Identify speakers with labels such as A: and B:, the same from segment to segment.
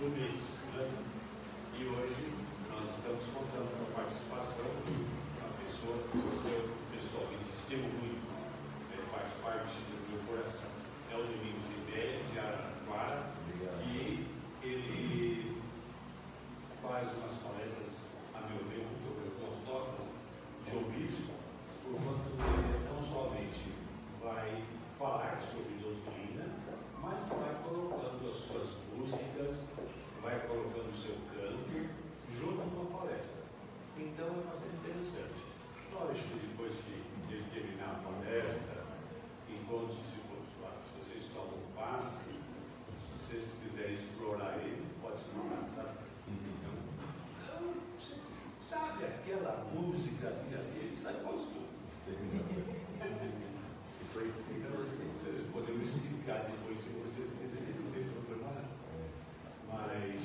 A: do mês. Né? E hoje nós estamos contando com a participação uma pessoa que eu pessoalmente estimo muito, né? faz parte do meu coração. É o Domingos Ribeiro, de Araraquara, e ele faz umas palestras, a meu ver, muito gostosas de ouvir, por quanto ele não somente vai falar sobre doutrina, mas vai colocando as suas músicas, vai colocando o seu canto junto com a palestra. Então é bastante interessante. Lógico que depois que ele terminar a palestra, enquanto os discípulos lá, se vocês tomam um passe, se vocês quiserem explorar ele, pode explorar, sabe? Então, então, você sabe aquela música assim, assim, ele sabe gostou. Vocês podemos explicar depois se vocês quiserem, não tem problema não. Mas,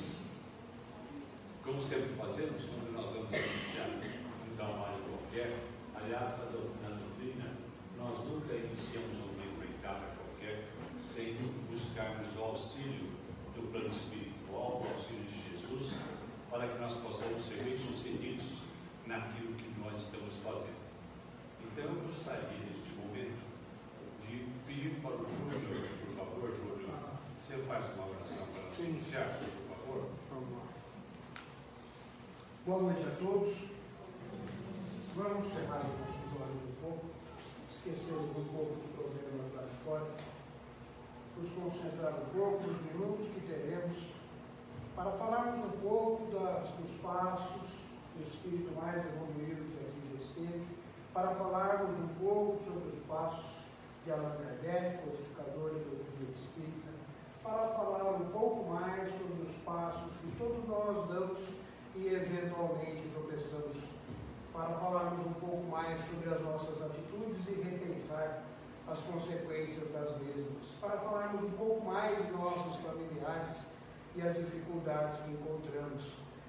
A: como sempre fazemos, quando nós vamos iniciar um trabalho qualquer, aliás, na doutrina, nós nunca iniciamos uma empreitada qualquer sem buscarmos o auxílio do plano espiritual, o auxílio de Jesus, para que nós possamos ser bem sucedidos naquilo que nós estamos fazendo. Então, eu gostaria, neste momento, de pedir para o Júlio, por favor, Júlio, você faz uma oração para nós iniciar, por favor?
B: Vamos lá. Boa noite a todos. Vamos os nossos olhos um pouco, esquecermos um pouco dos problemas lá de fora, nos concentrar um pouco nos minutos que teremos para falarmos um pouco das, dos passos do espírito mais evoluído que aqui já esteve, para falarmos um pouco sobre os passos de Allan Kardec, codificador da doutrina espírita, para falar um pouco mais sobre os passos que todos nós damos e eventualmente tropeçamos, para falarmos um pouco mais sobre as nossas atitudes e repensar as consequências das mesmas, para falarmos um pouco mais de nossos familiares e as dificuldades que encontramos,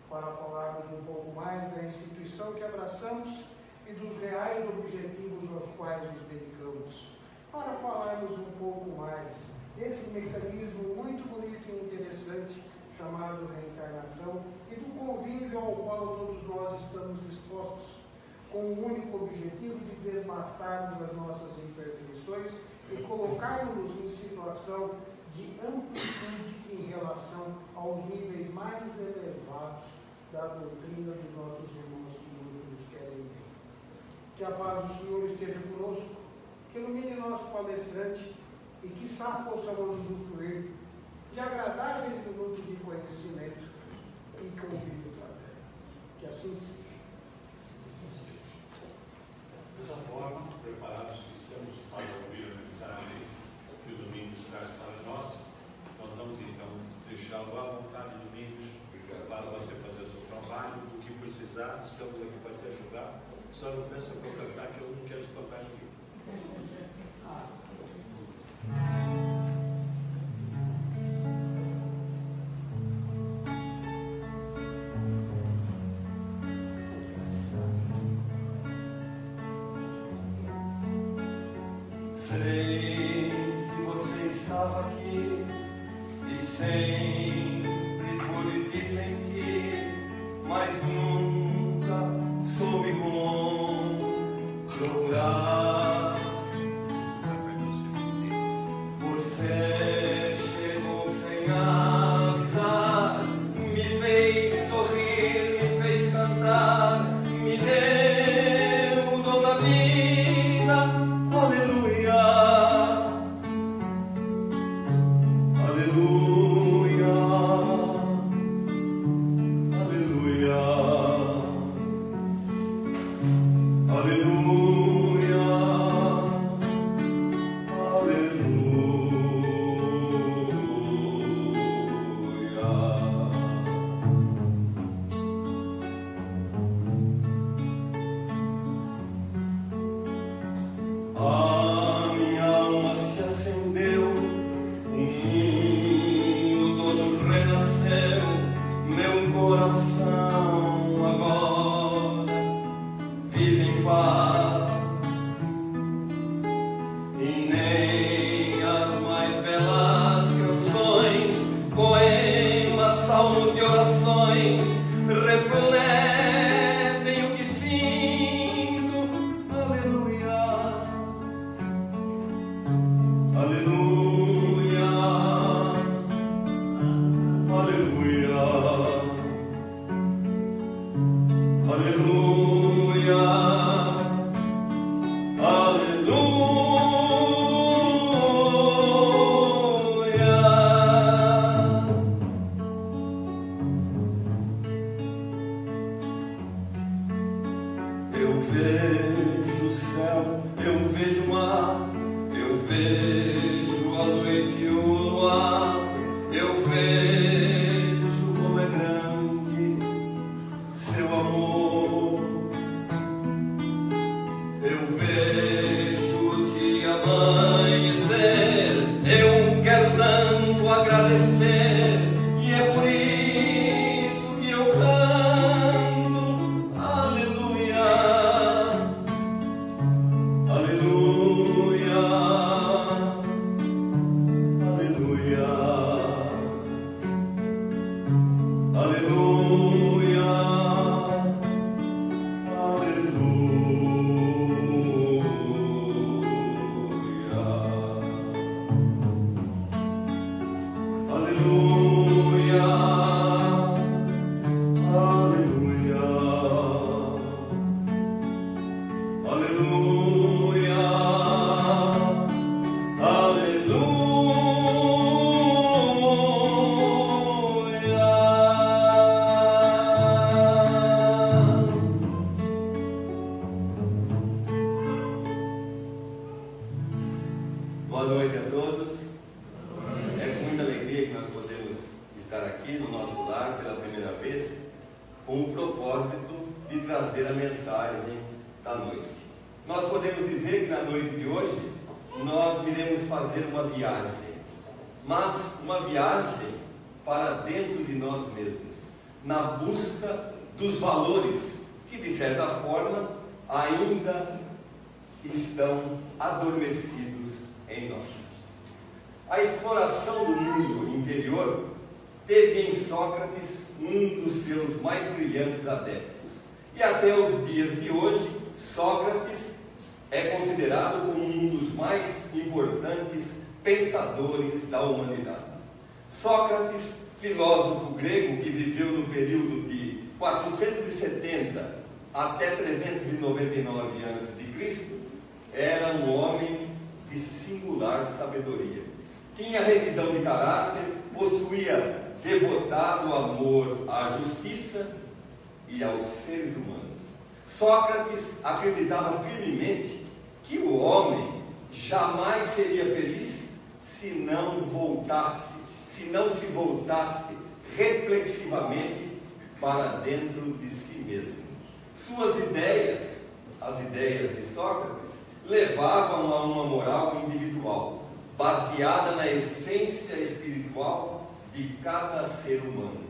B: para falarmos um pouco mais da instituição que abraçamos e dos reais objetivos aos quais nos dedicamos. Para falarmos um pouco mais desse mecanismo muito bonito e interessante chamado reencarnação e do convívio ao qual todos nós estamos dispostos, com o único objetivo de desmascarmos as nossas imperfeições e colocarmos em situação de amplitude em relação aos níveis mais elevados da doutrina dos nossos irmãos que nos querem ver. Que a paz do Senhor esteja conosco que ilumine nosso palestrante e que possamos usufruir de agradáveis minutos de conhecimento e convívio fraterno. Que assim seja.
A: Dessa forma, preparados que estamos para ouvir a mensagem que o Domingos traz para nós, nós vamos então deixá-lo à vontade, Domingos, para você fazer o seu trabalho, o que precisar, estamos aqui para te ajudar. Só não peça para cantar que eu não quero espantar ninguém. Sei
C: iremos fazer uma viagem, mas uma viagem para dentro de nós mesmos, na busca dos valores que, de certa forma, ainda estão adormecidos em nós. A exploração do mundo interior teve em Sócrates um dos seus mais brilhantes adeptos. E até os dias de hoje, Sócrates é considerado como um dos mais importantes pensadores da humanidade. Sócrates, filósofo grego que viveu no período de 470 até 399 a.C., era um homem de singular sabedoria. Tinha retidão de caráter, possuía devotado amor à justiça e aos seres humanos. Sócrates acreditava firmemente que o homem jamais seria feliz se não voltasse, se não se voltasse reflexivamente para dentro de si mesmo. Suas ideias, as ideias de Sócrates, levavam a uma moral individual, baseada na essência espiritual de cada ser humano,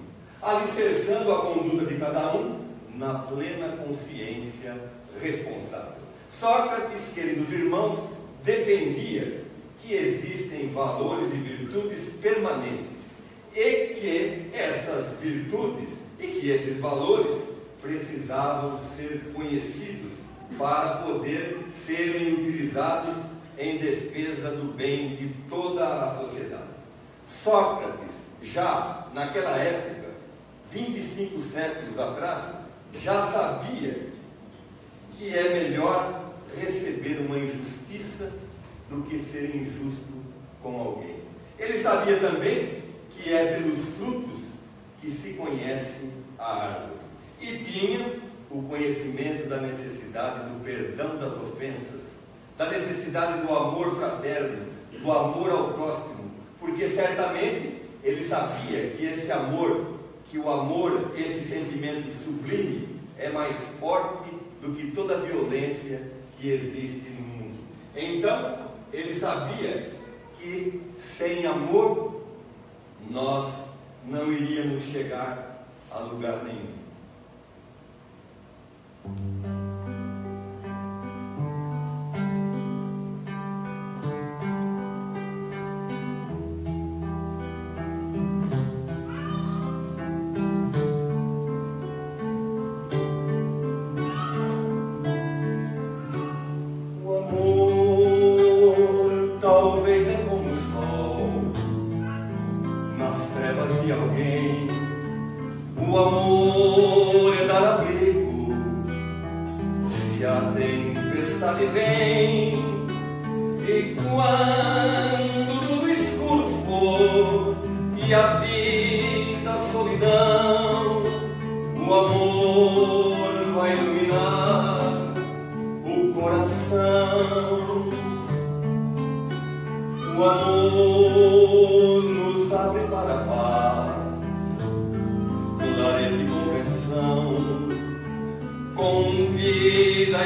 C: alicerçando a conduta de cada um na plena consciência responsável. Sócrates, queridos irmãos, defendia que existem valores e virtudes permanentes e que essas virtudes e que esses valores precisavam ser conhecidos para poder serem utilizados em defesa do bem de toda a sociedade. Sócrates, já naquela época, 25 séculos atrás, já sabia que é melhor receber uma injustiça do que ser injusto com alguém. Ele sabia também que é pelos frutos que se conhece a árvore. E tinha o conhecimento da necessidade do perdão das ofensas, da necessidade do amor fraterno, do amor ao próximo, porque certamente ele sabia que esse amor, que o amor, esse sentimento sublime, é mais forte do que toda a violência que existe no mundo. Então, ele sabia que sem amor nós não iríamos chegar a lugar nenhum.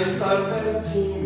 C: I estar pertinho.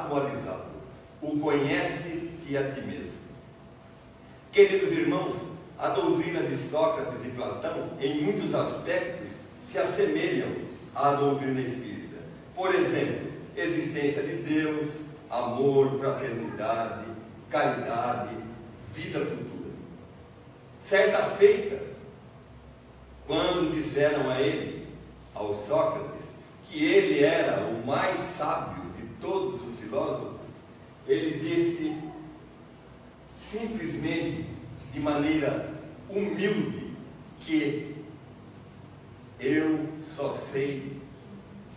C: atualizado. O conhece que a ti mesmo. Queridos irmãos, a doutrina de Sócrates e Platão, em muitos aspectos, se assemelham à doutrina espírita. Por exemplo, existência de Deus, amor, fraternidade, caridade, vida futura. Certa feita, quando disseram a ele, ao Sócrates, que ele era o mais sábio de todos os ele disse simplesmente, de maneira humilde, que eu só sei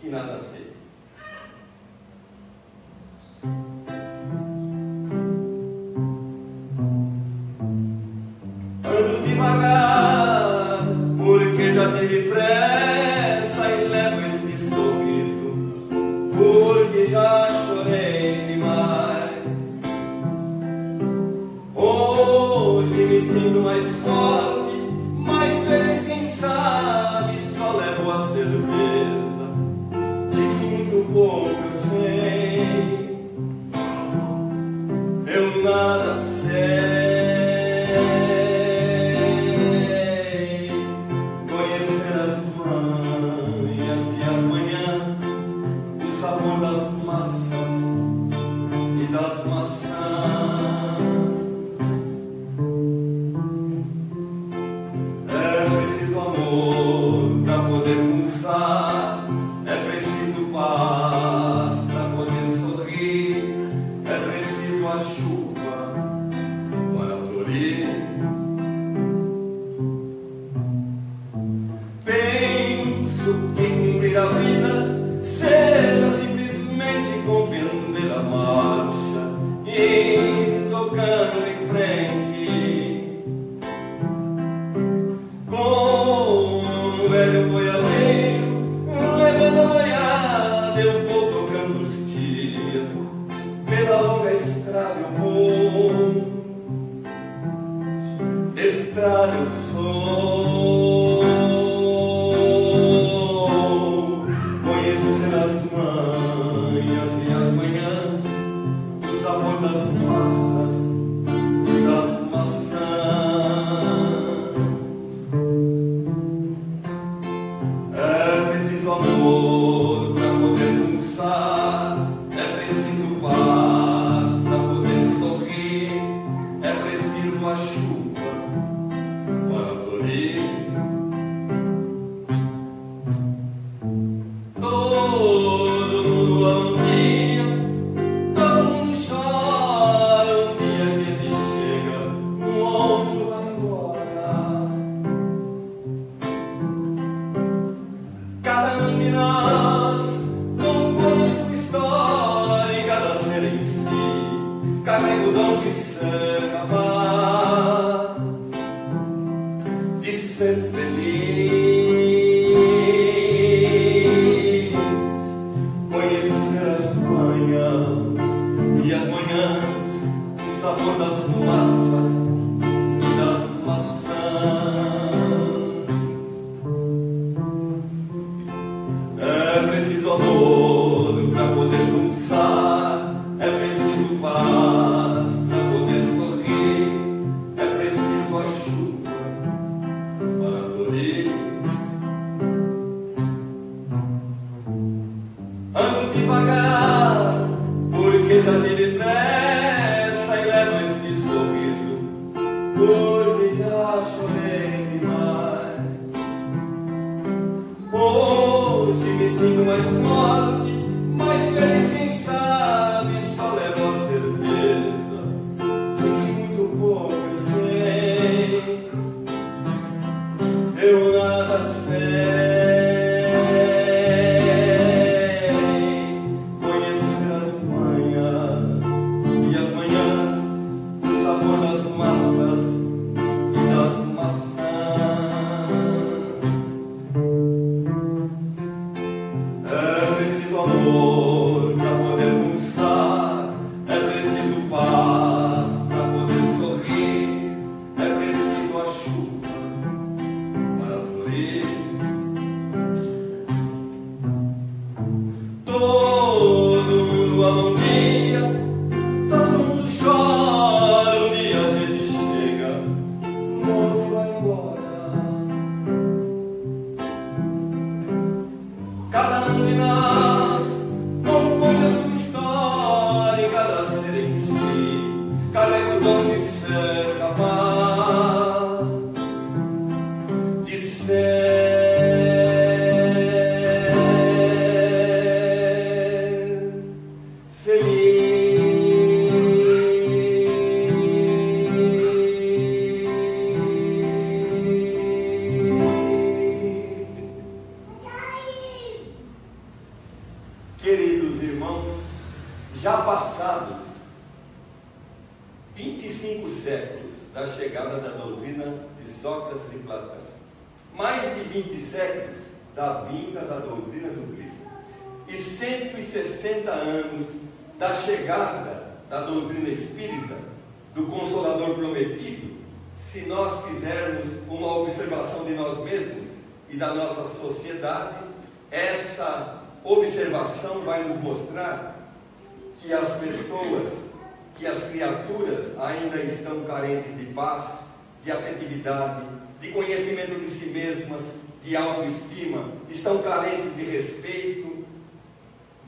C: que nada sei. Sócrates e Platão, mais de 20 séculos da vinda da doutrina do Cristo, e 160 anos da chegada da doutrina espírita, do Consolador prometido, se nós fizermos uma observação de nós mesmos e da nossa sociedade, essa observação vai nos mostrar que as pessoas, que as criaturas ainda estão carentes de paz, de afetividade, de conhecimento de si mesmas, de autoestima, estão carentes de respeito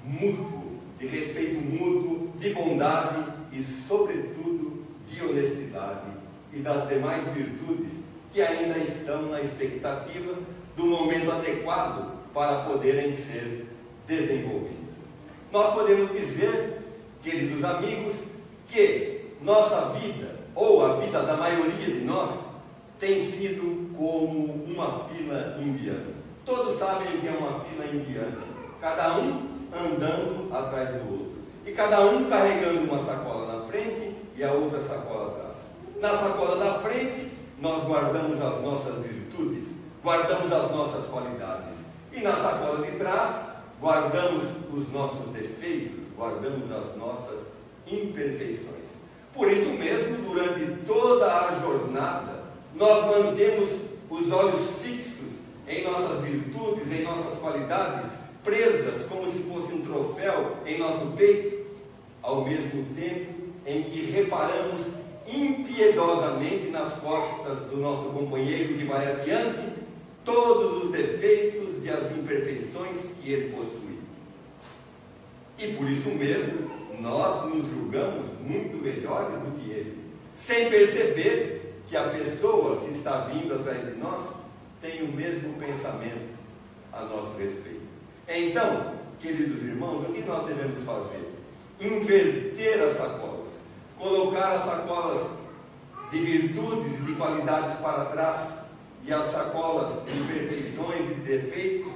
C: mútuo, de respeito mútuo, de bondade e, sobretudo, de honestidade e das demais virtudes que ainda estão na expectativa do momento adequado para poderem ser desenvolvidas. Nós podemos dizer, queridos amigos, que nossa vida, ou a vida da maioria de nós, tem sido como uma fila indiana. Todos sabem que é uma fila indiana. Cada um andando atrás do outro. E cada um carregando uma sacola na frente e a outra sacola atrás. Na sacola da frente, nós guardamos as nossas virtudes, guardamos as nossas qualidades. E na sacola de trás, guardamos os nossos defeitos, guardamos as nossas imperfeições. Por isso mesmo, durante toda a jornada, nós mantemos os olhos fixos em nossas virtudes, em nossas qualidades, presas como se fosse um troféu em nosso peito, ao mesmo tempo em que reparamos impiedosamente nas costas do nosso companheiro que vai adiante todos os defeitos e as imperfeições que ele possui. E por isso mesmo, nós nos julgamos muito melhores do que ele, sem perceber que a pessoa que está vindo atrás de nós tem o mesmo pensamento a nosso respeito. Então, queridos irmãos, o que nós devemos fazer? Inverter as sacolas, colocar as sacolas de virtudes e de qualidades para trás e as sacolas de imperfeições e de defeitos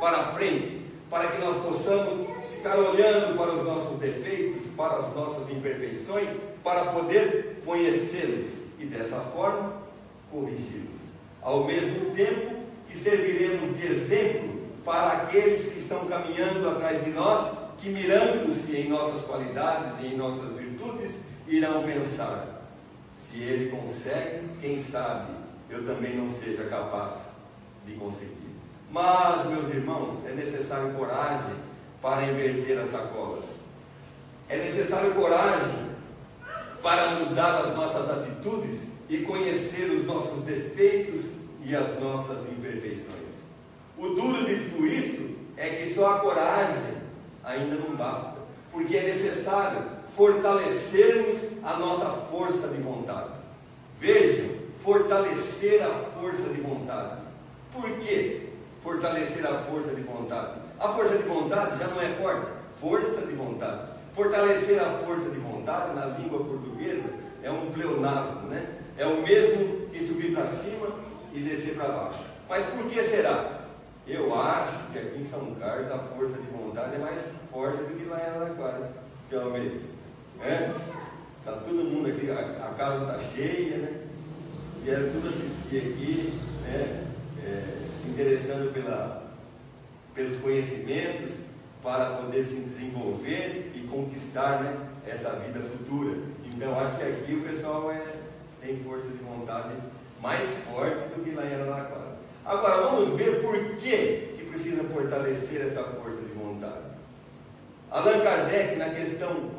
C: para frente, para que nós possamos ficar olhando para os nossos defeitos, para as nossas imperfeições, para poder conhecê-los e dessa forma corrigi-los. Ao mesmo tempo que serviremos de exemplo para aqueles que estão caminhando atrás de nós que mirando-se em nossas qualidades e em nossas virtudes, irão pensar: se ele consegue, quem sabe eu também não seja capaz de conseguir. Mas, meus irmãos, é necessário coragem para inverter as sacolas. É necessário coragem para mudar as nossas atitudes e conhecer os nossos defeitos e as nossas imperfeições. O duro de tudo isso é que só a coragem ainda não basta, porque é necessário fortalecermos a nossa força de vontade. Vejam, fortalecer a força de vontade. Por que fortalecer a força de vontade? A força de vontade já não é forte, força de vontade. Fortalecer a força de vontade na língua portuguesa é um pleonasmo, né? É o mesmo que subir para cima e descer para baixo. Mas por que será? Eu acho que aqui em São Carlos a força de vontade é mais forte do que lá em Araraquara. Realmente. É? Está todo mundo aqui, a, a casa está cheia, né? Vieram tudo assistir aqui, né? É, se interessando pela, pelos conhecimentos para poder se desenvolver e conquistar né, essa vida futura. Então acho que aqui o pessoal é, tem força de vontade mais forte do que lá em Araraquara. Agora vamos ver por que, que precisa fortalecer essa força de vontade. Allan Kardec, na questão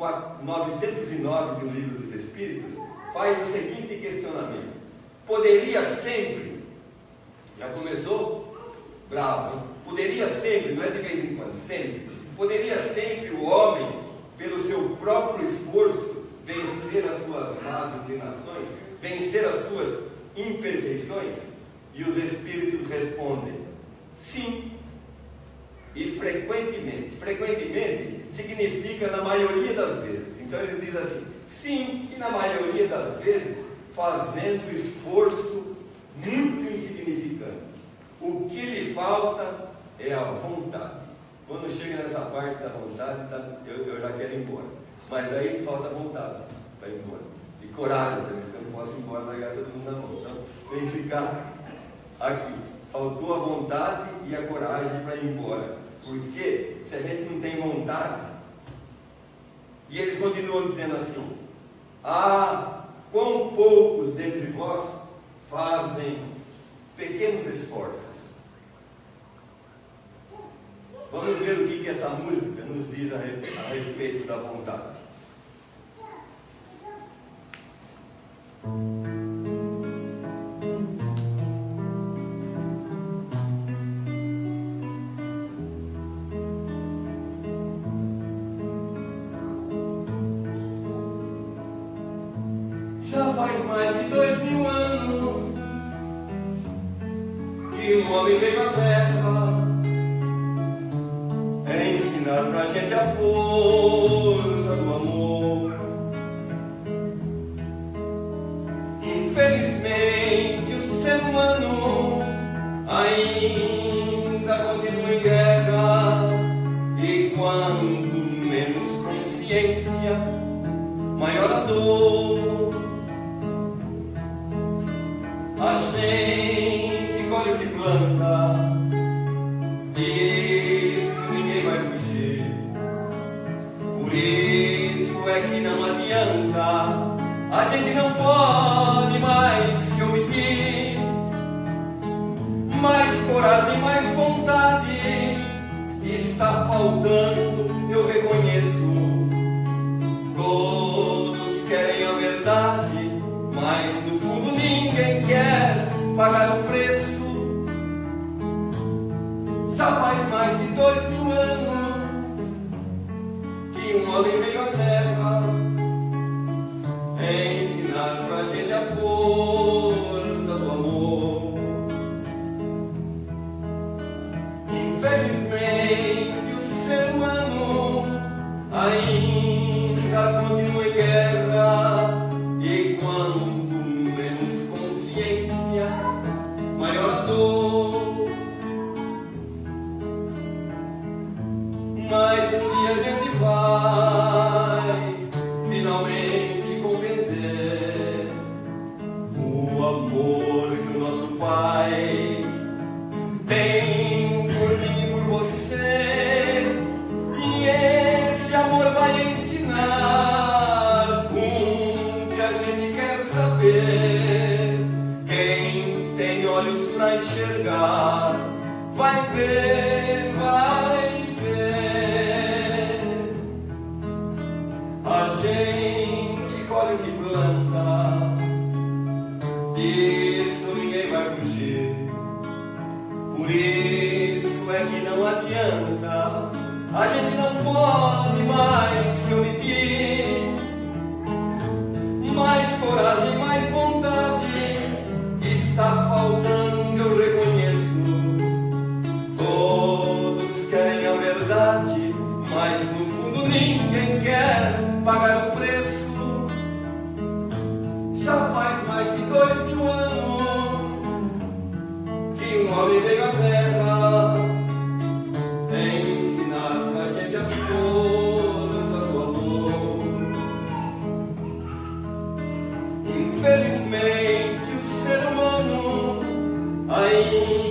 C: 909 do Livro dos Espíritos, faz o seguinte questionamento: Poderia sempre, já começou bravo, hein? Poderia sempre, não é de vez em quando, sempre, poderia sempre o homem, pelo seu próprio esforço, vencer as suas más inclinações, vencer as suas imperfeições? E os espíritos respondem: sim. E frequentemente. Frequentemente significa na maioria das vezes. Então ele diz assim: sim, e na maioria das vezes fazendo esforço muito insignificante. O que lhe falta é a vontade. Quando chega nessa parte da vontade, tá, eu, eu, já quero ir embora. Mas aí falta vontade para ir embora. E coragem também, porque eu não posso ir embora largar todo mundo na mão. Então, tem que ficar aqui. Faltou a vontade e a coragem para ir embora. Porque se a gente não tem vontade, e eles continuam dizendo assim: Ah, quão poucos dentre vós fazem pequenos esforços. Vamos ver o que, que essa música nos diz a respeito da vontade. Ainda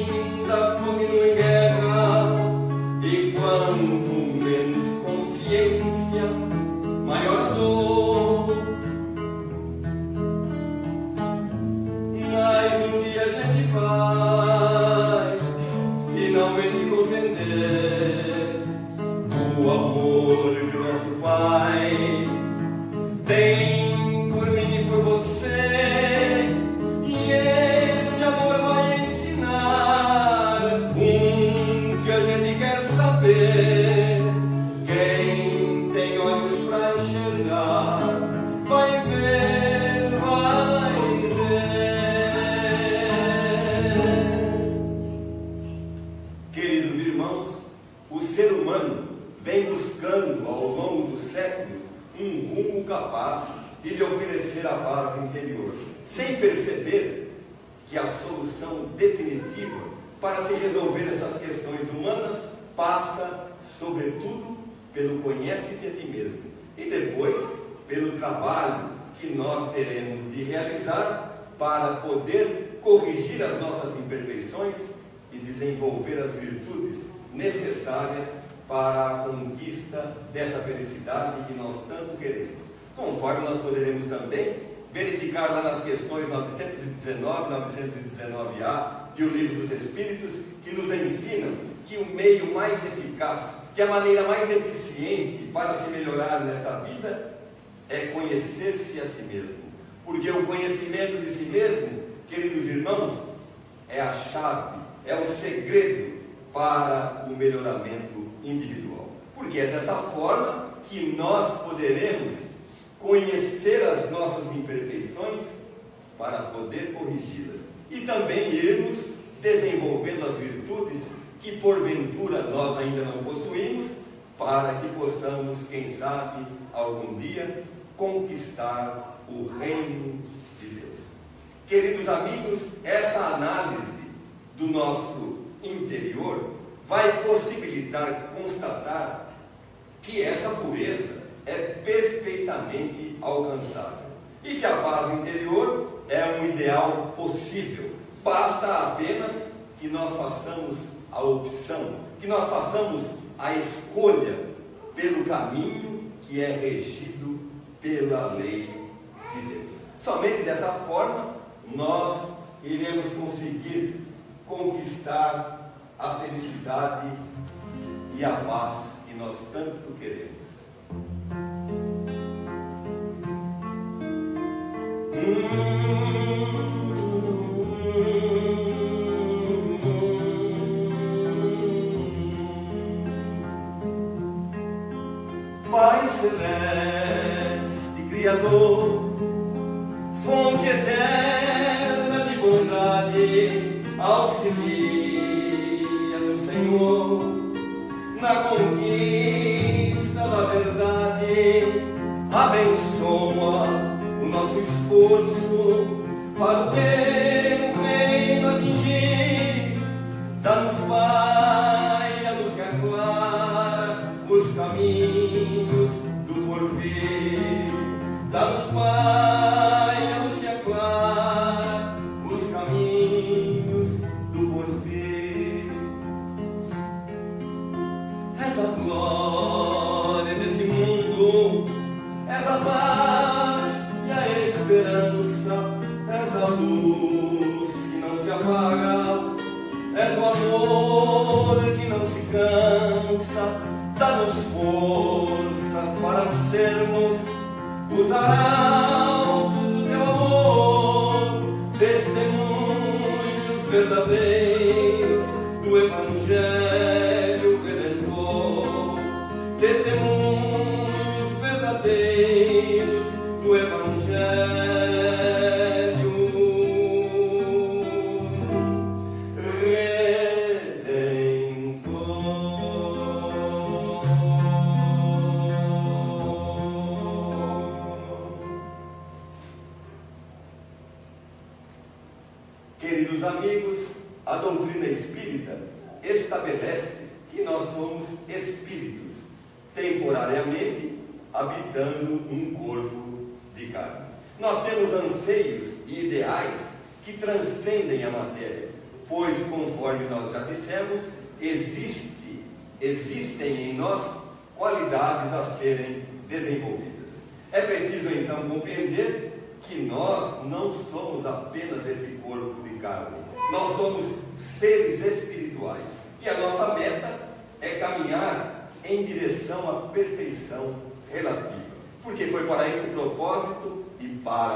C: a si mesmo. Porque o conhecimento de si mesmo, queridos irmãos, é a chave, é o segredo para o melhoramento individual. Porque é dessa forma que nós poderemos conhecer as nossas imperfeições para poder corrigi-las e também irmos desenvolvendo as virtudes que porventura nós ainda não possuímos, para que possamos, quem sabe, algum dia conquistar o reino de Deus. Queridos amigos, essa análise do nosso interior vai possibilitar constatar que essa pureza é perfeitamente alcançável e que a paz interior é um ideal possível. Basta apenas que nós façamos a opção, que nós façamos a escolha pelo caminho que é regido pela lei de Deus. Somente dessa forma nós iremos conseguir conquistar a felicidade e a paz que nós tanto queremos. Pai celeste, Criador, fonte eterna de bondade, auxilia-nos, Senhor, na conquista da verdade, abençoa o nosso esforço para o teu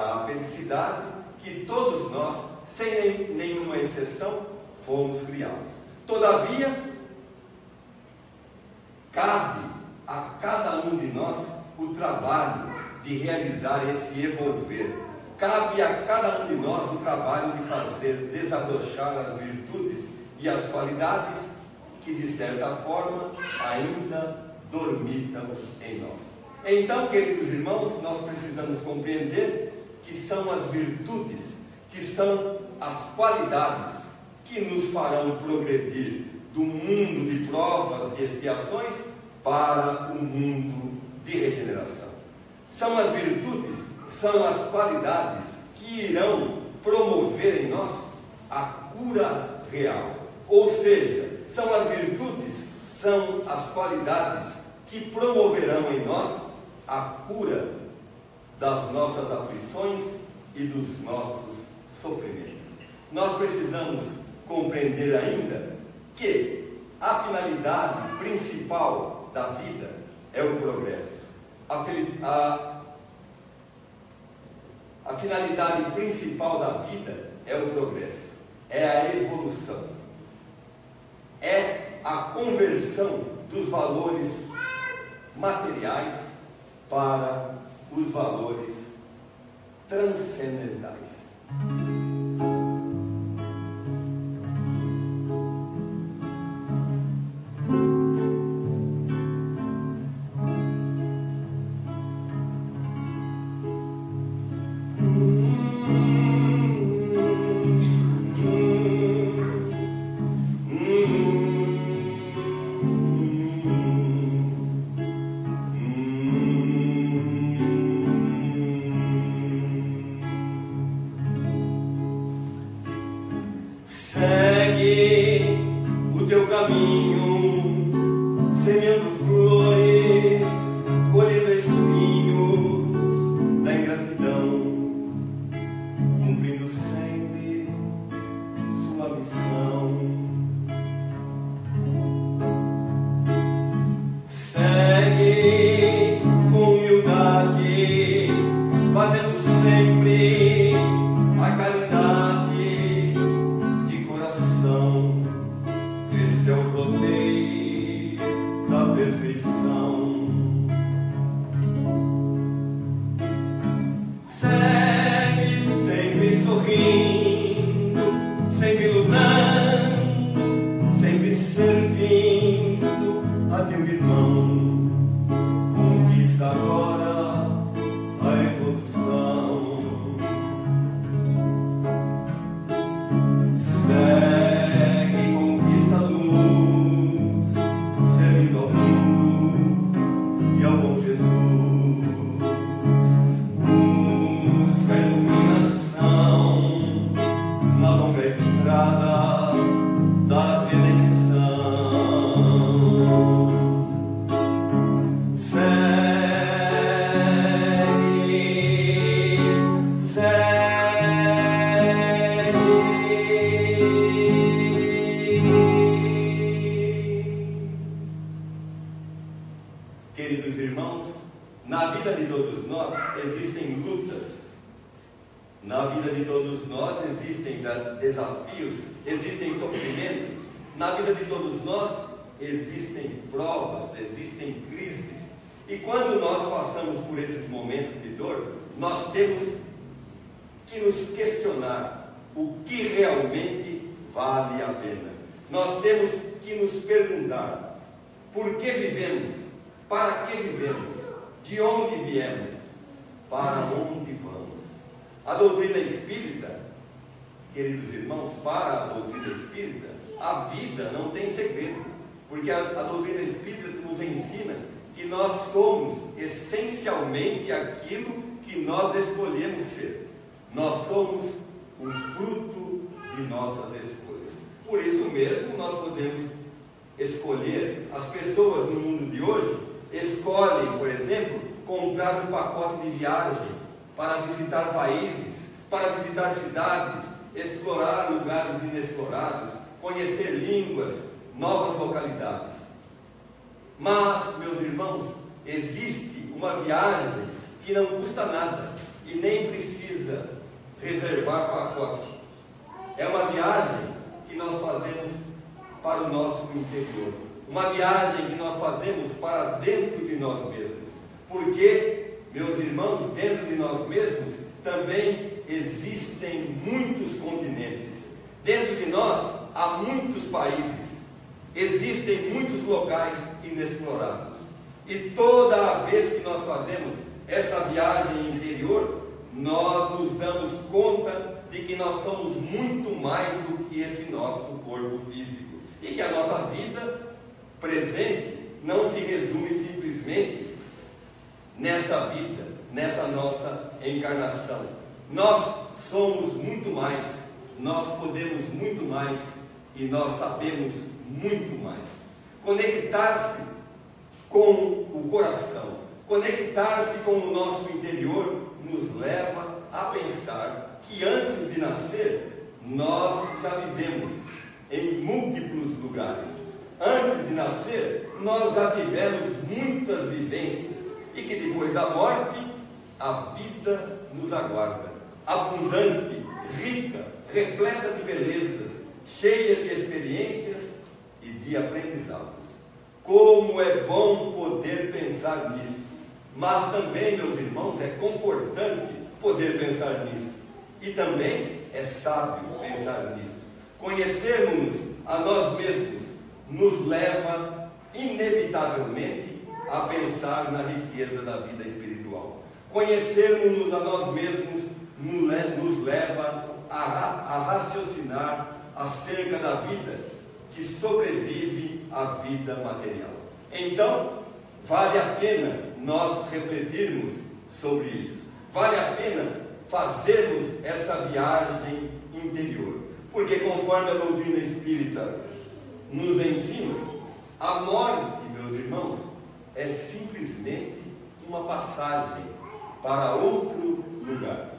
C: a felicidade que todos nós, sem nenhuma exceção, fomos criados. Todavia, cabe a cada um de nós o trabalho de realizar esse evolver. Cabe a cada um de nós o trabalho de fazer desabrochar as virtudes e as qualidades que, de certa forma, ainda dormitam em nós. Então, queridos irmãos, nós precisamos compreender que são as virtudes, que são as qualidades que nos farão progredir do mundo de provas e expiações para o mundo de regeneração. São as virtudes, são as qualidades que irão promover em nós a cura real. Ou seja, são as virtudes, são as qualidades que promoverão em nós a cura das nossas aflições e dos nossos sofrimentos. Nós precisamos compreender ainda que a finalidade principal da vida é o progresso. A, a, a finalidade principal da vida é o progresso, é a evolução, é a conversão dos valores materiais para os valores transcendentais. Na vida de todos nós existem lutas. Na vida de todos nós existem desafios, existem sofrimentos. Na vida de todos nós existem provas, existem crises. E quando nós passamos por esses momentos de dor, nós temos que nos questionar o que realmente vale a pena. Nós temos que nos perguntar por que vivemos, para que vivemos de onde viemos, para onde vamos. A doutrina espírita, queridos irmãos, para a doutrina espírita, a vida não tem segredo, porque a, a doutrina espírita nos ensina que nós somos essencialmente aquilo que nós escolhemos ser. Nós somos o fruto de nossas escolhas. Por isso mesmo, nós podemos escolher. As pessoas no mundo de hoje escolhem, por exemplo, comprar um pacote de viagem para visitar países, para visitar cidades, explorar lugares inexplorados, conhecer línguas, novas localidades. Mas, meus irmãos, existe uma viagem que não custa nada e nem precisa reservar pacote. É uma viagem que nós fazemos para o nosso interior. Uma viagem que nós fazemos para dentro de nós mesmos. Porque, meus irmãos, dentro de nós mesmos também existem muitos continentes. Dentro de nós há muitos países. Existem muitos locais inexplorados. E toda vez que nós fazemos essa viagem interior, nós nos damos conta de que nós somos muito mais do que esse nosso corpo físico. E que a nossa vida presente não se resume simplesmente nessa vida, nessa nossa encarnação. Nós somos muito mais, nós podemos muito mais e nós sabemos muito mais. Conectar-se com o coração, conectar-se com o nosso interior, nos leva a pensar que antes de nascer, nós já vivemos em múltiplos lugares. Antes de nascer, nós já tivemos muitas vivências e que depois da morte, a vida nos aguarda, abundante, rica, repleta de belezas, cheia de experiências e de aprendizados. Como é bom poder pensar nisso. Mas também, meus irmãos, é confortante poder pensar nisso. E também é sábio pensar nisso. Conhecermos a nós mesmos nos leva, inevitavelmente, a pensar na riqueza da vida espiritual. Conhecermos-nos a nós mesmos nos leva a, a raciocinar acerca da vida que sobrevive à vida material. Então, vale a pena nós refletirmos sobre isso. Vale a pena fazermos essa viagem interior. Porque, conforme a doutrina espírita nos ensina, a morte, meus irmãos, é simplesmente uma passagem para outro lugar.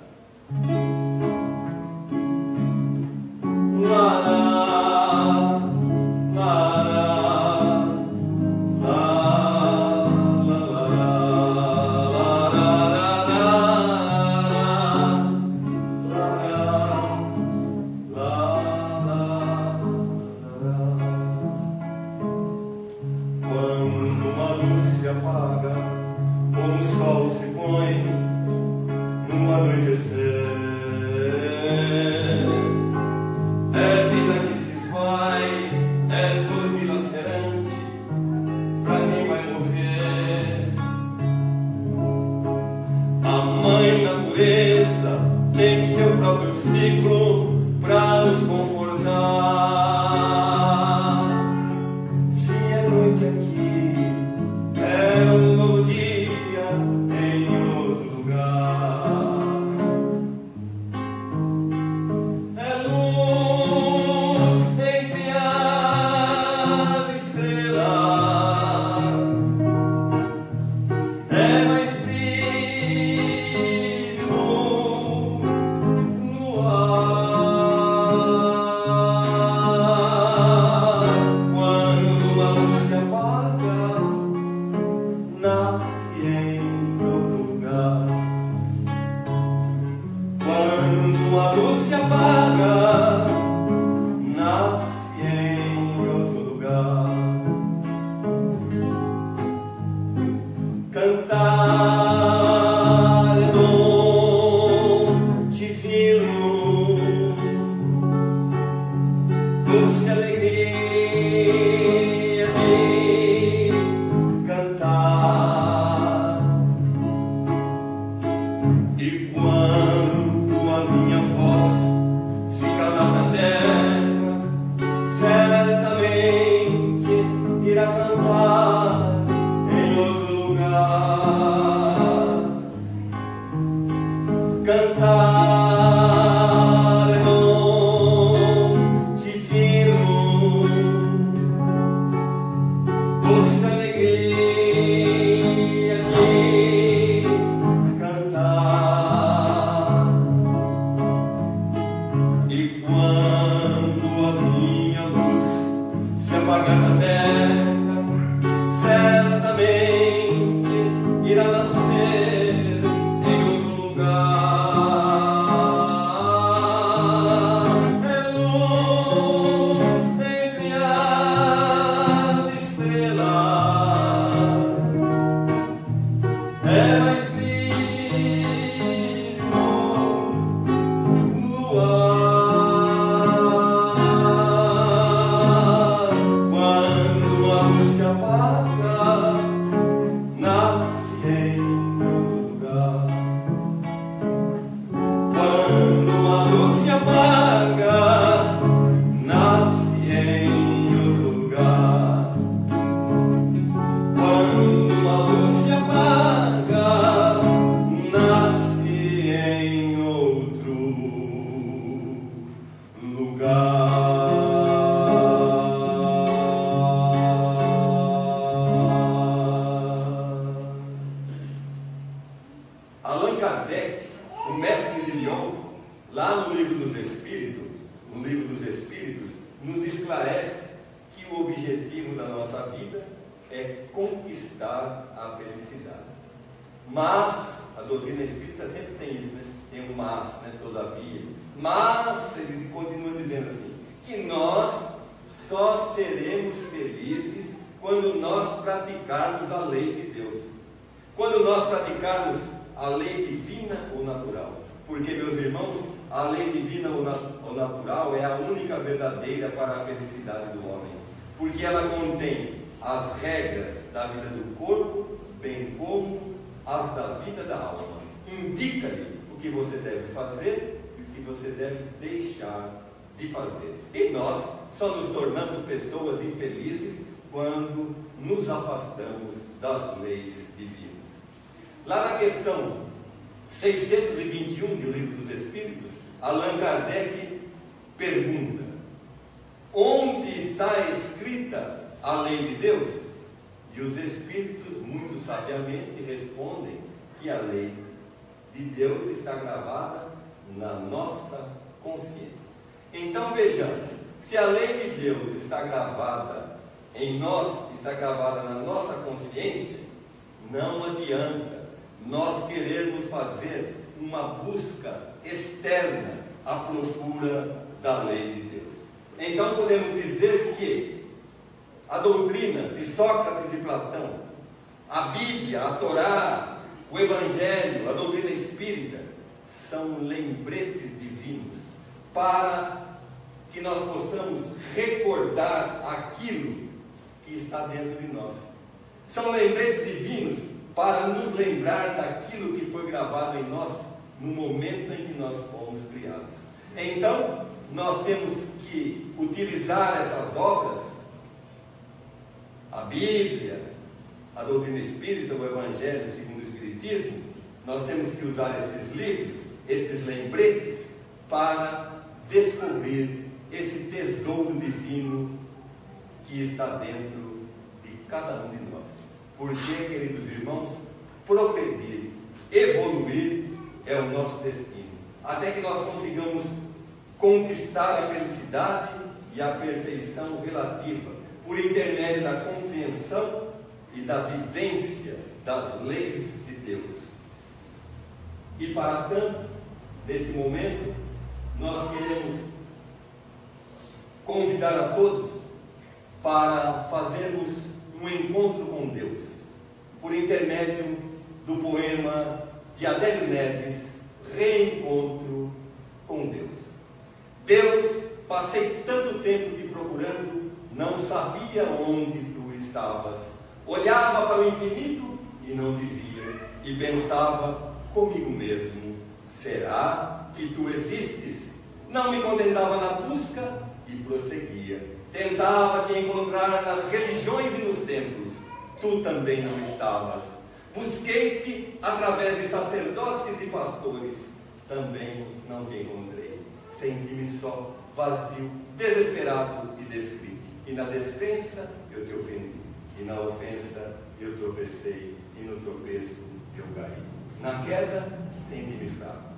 C: lei divina ou, ou natural é a única verdadeira para a felicidade do homem, porque ela contém as regras da vida do corpo, bem como as da vida da alma. Indica-lhe o que você deve fazer e o que você deve deixar de fazer. E nós só nos tornamos pessoas infelizes quando nos afastamos das leis divinas. Lá na questão 621 do Livro dos Espíritos, Allan Kardec pergunta: Onde está escrita a lei de Deus? E os espíritos, muito sabiamente, respondem que a lei de Deus está gravada na nossa consciência. Então vejamos: se a lei de Deus está gravada em nós, está gravada na nossa consciência, não adianta nós querermos fazer uma busca externa à procura da lei de Deus. Então podemos dizer que a doutrina de Sócrates e Platão, a Bíblia, a Torá, o Evangelho, a doutrina espírita, são lembretes divinos para que nós possamos recordar aquilo que está dentro de nós. São lembretes divinos para nos lembrar daquilo que foi gravado em nós no momento em que nós fomos criados. Então, nós temos que utilizar essas obras, a Bíblia, a doutrina espírita, o Evangelho segundo o Espiritismo, nós temos que usar esses livros, esses lembretes, para descobrir esse tesouro divino que está dentro de cada um de nós. Porque, queridos irmãos, progredir, evoluir é o nosso destino. Até que nós consigamos conquistar a felicidade e a perfeição relativa por intermédio da compreensão e da vivência das leis de Deus. E para tanto, nesse momento, nós queremos convidar a todos para fazermos um encontro com Deus, por intermédio do poema de Adélio Neves, Reencontro com Deus. Deus, passei tanto tempo te procurando, não sabia onde tu estavas. Olhava para o infinito e não te via, e pensava comigo mesmo: será que tu existes? Não me contentava na busca e prosseguia. Tentava te encontrar nas religiões e nos templos. Tu também não estavas. Busquei-te através de sacerdotes e pastores. Também não te encontrei. Senti-me só, vazio, desesperado e descrito. E na descrença eu te ofendi. E na ofensa eu tropecei. E no tropeço eu caí. Na queda, senti-me fraco.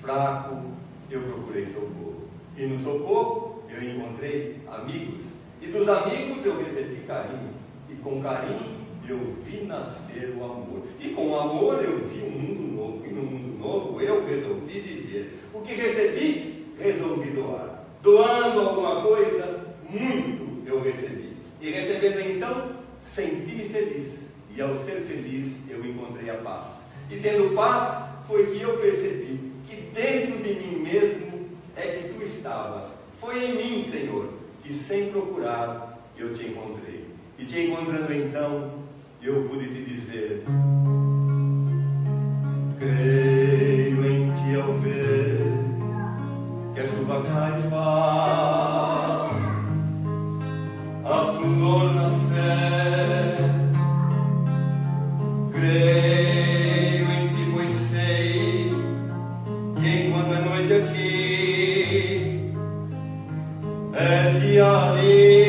C: Fraco, eu procurei socorro. E no socorro eu encontrei amigos. E dos amigos eu recebi carinho. E com carinho eu vi nascer o amor. E com o amor eu vi um mundo novo. E no mundo novo eu resolvi viver. O que recebi, resolvi doar. Doando alguma coisa, muito eu recebi. E recebendo então, senti-me feliz. E ao ser feliz, eu encontrei a paz. E tendo paz, foi que eu percebi que dentro de mim mesmo é que tu estavas. Foi em mim, Senhor, que sem procurar eu te encontrei. E te encontrando então, eu pude te dizer: Creio em ti ao ver que a chuva cai e faz, a flor nascer. Creio em ti, pois sei que enquanto a noite aqui é dia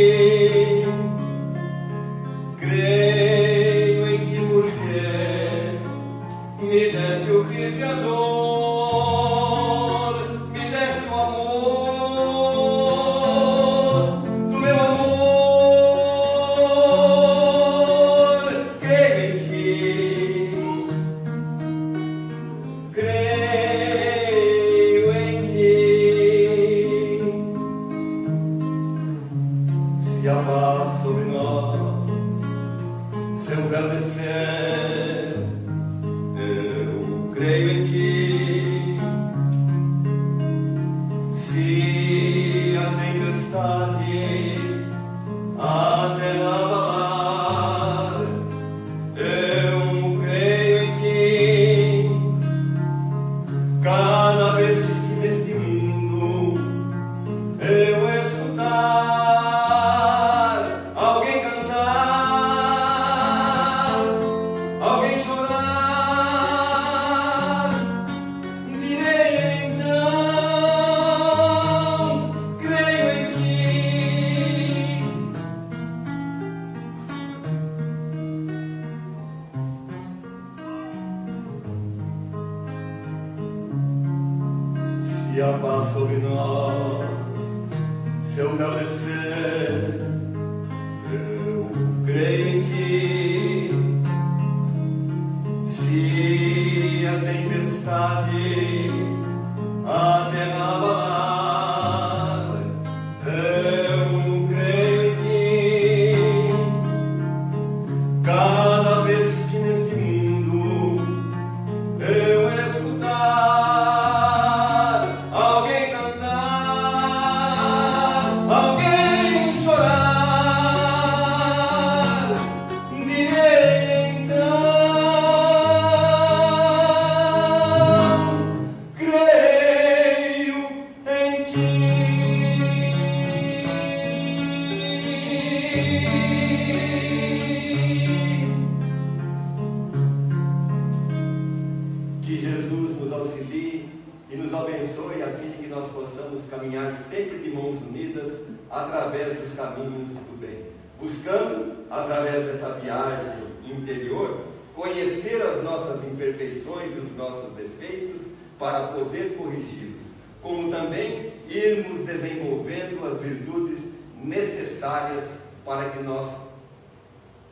C: através dos caminhos do bem, buscando, através dessa viagem interior, conhecer as nossas imperfeições e os nossos defeitos para poder corrigi-los, como também irmos desenvolvendo as virtudes necessárias para que nós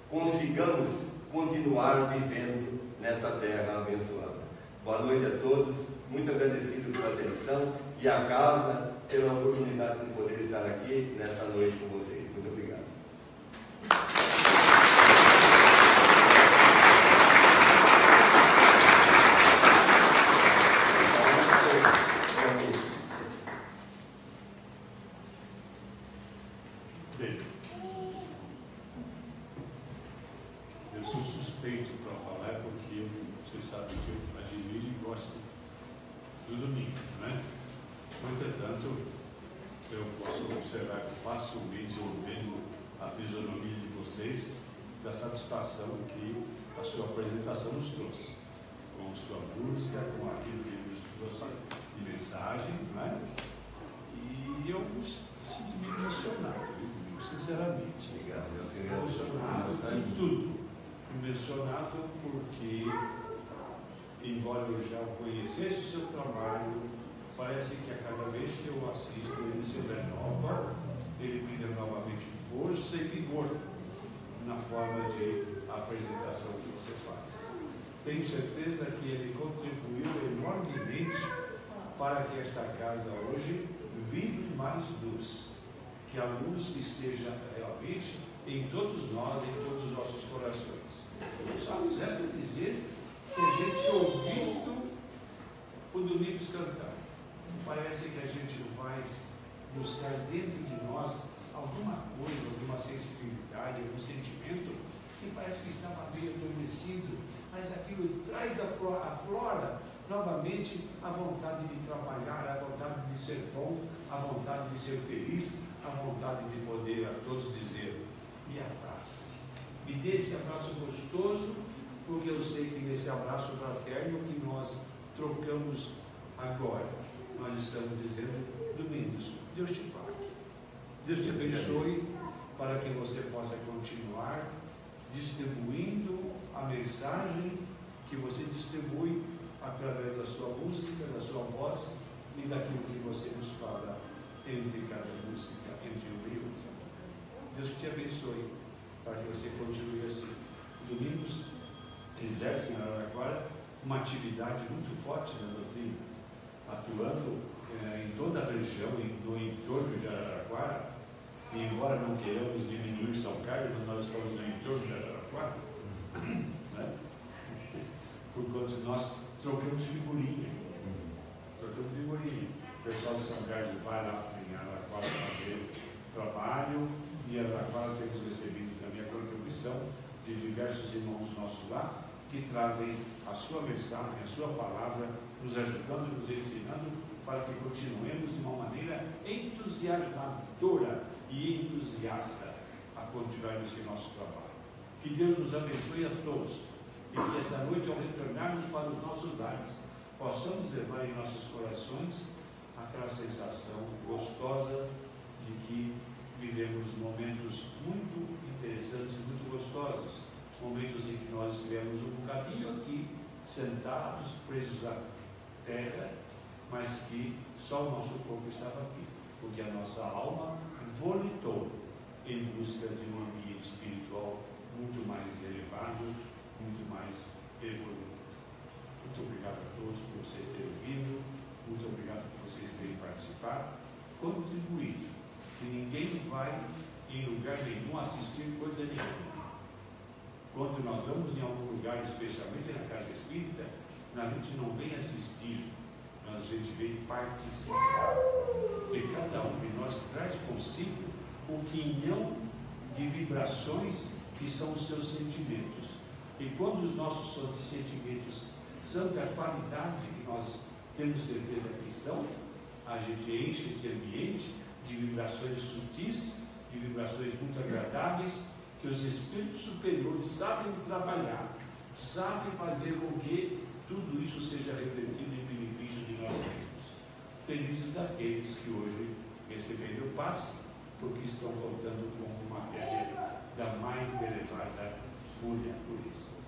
C: consigamos continuar vivendo nesta terra abençoada. Boa noite a todos, muito agradecido pela atenção e a casa pela oportunidade de poder estar aqui nessa noite com vocês. Muito obrigado.
A: participação que a sua apresentação nos trouxe, com sua música, com aquilo que ele nos trouxe de mensagem, não é? E eu me senti emocionado, sinceramente.
C: Obrigado, eu queria Emocionado em
A: tudo. Emocionado porque, embora eu já conhecesse o seu trabalho, parece que a cada vez que eu assisto ele se renova, ele me dá novamente força e vigor na forma de apresentação que você faz. Tenho certeza que ele contribuiu enormemente para que esta casa hoje vibre mais luz, que a luz esteja realmente em todos nós, em todos os nossos corações. Só nos resta dizer que a gente ouvindo o Domingos cantar, parece que a gente vai buscar dentro de nós alguma coisa, alguma sensibilidade, algum sentimento que parece que estava meio adormecido, mas aquilo traz a flora novamente a vontade de trabalhar, a vontade de ser bom, a vontade de ser feliz, a vontade de poder a todos dizer: me abrace. Me dê esse abraço gostoso, porque eu sei que nesse abraço fraterno que nós trocamos agora, nós estamos dizendo, Domingos, Deus te pague. Deus te abençoe para que você possa continuar distribuindo a mensagem que você distribui através da sua música, da sua voz e daquilo que você nos fala entre cada música, entre um e outro. Deus te abençoe para que você continue assim. Domingos exerce em Araraquara uma atividade muito forte na doutrina, atuando eh, em toda a região, no entorno de Araraquara, e embora não queiramos diminuir São Carlos, nós estamos no entorno de Araraquara, né? porquanto nós trocamos figurinha. Trocamos figurinha. O pessoal de São Carlos vai lá em Araraquara fazer trabalho, e Araraquara temos recebido também a contribuição de diversos irmãos nossos lá, que trazem a sua mensagem, a sua palavra, nos ajudando, nos ensinando, para que continuemos de uma maneira entusiasmadora e entusiasta a continuar nesse nosso trabalho. Que Deus nos abençoe a todos e que esta noite, ao retornarmos para os nossos lares, possamos levar em nossos corações aquela sensação gostosa de que vivemos momentos muito interessantes e muito gostosos, momentos em que nós estivemos um bocadinho aqui, sentados, presos à terra, mas que só o nosso corpo estava aqui, porque a nossa alma volitou em busca de um ambiente espiritual muito mais elevado, muito mais evoluído. Muito obrigado a todos por vocês terem vindo, muito obrigado por vocês terem participado, contribuído. Que ninguém vai em lugar nenhum assistir coisa nenhuma. Quando nós vamos em algum lugar, especialmente na casa espírita, a gente não vem assistir, mas a gente vem participar. Porque cada um de nós traz consigo o quinhão de vibrações que são os seus sentimentos. E quando os nossos sentimentos são da qualidade que nós temos certeza que são, a gente enche este ambiente de vibrações sutis, de vibrações muito agradáveis, que os espíritos superiores sabem trabalhar, sabem fazer com que tudo isso seja refletido em benefício de nós mesmos. Felizes daqueles que hoje receberam o passe, porque estão voltando com uma matéria da mais elevada mulher por isso.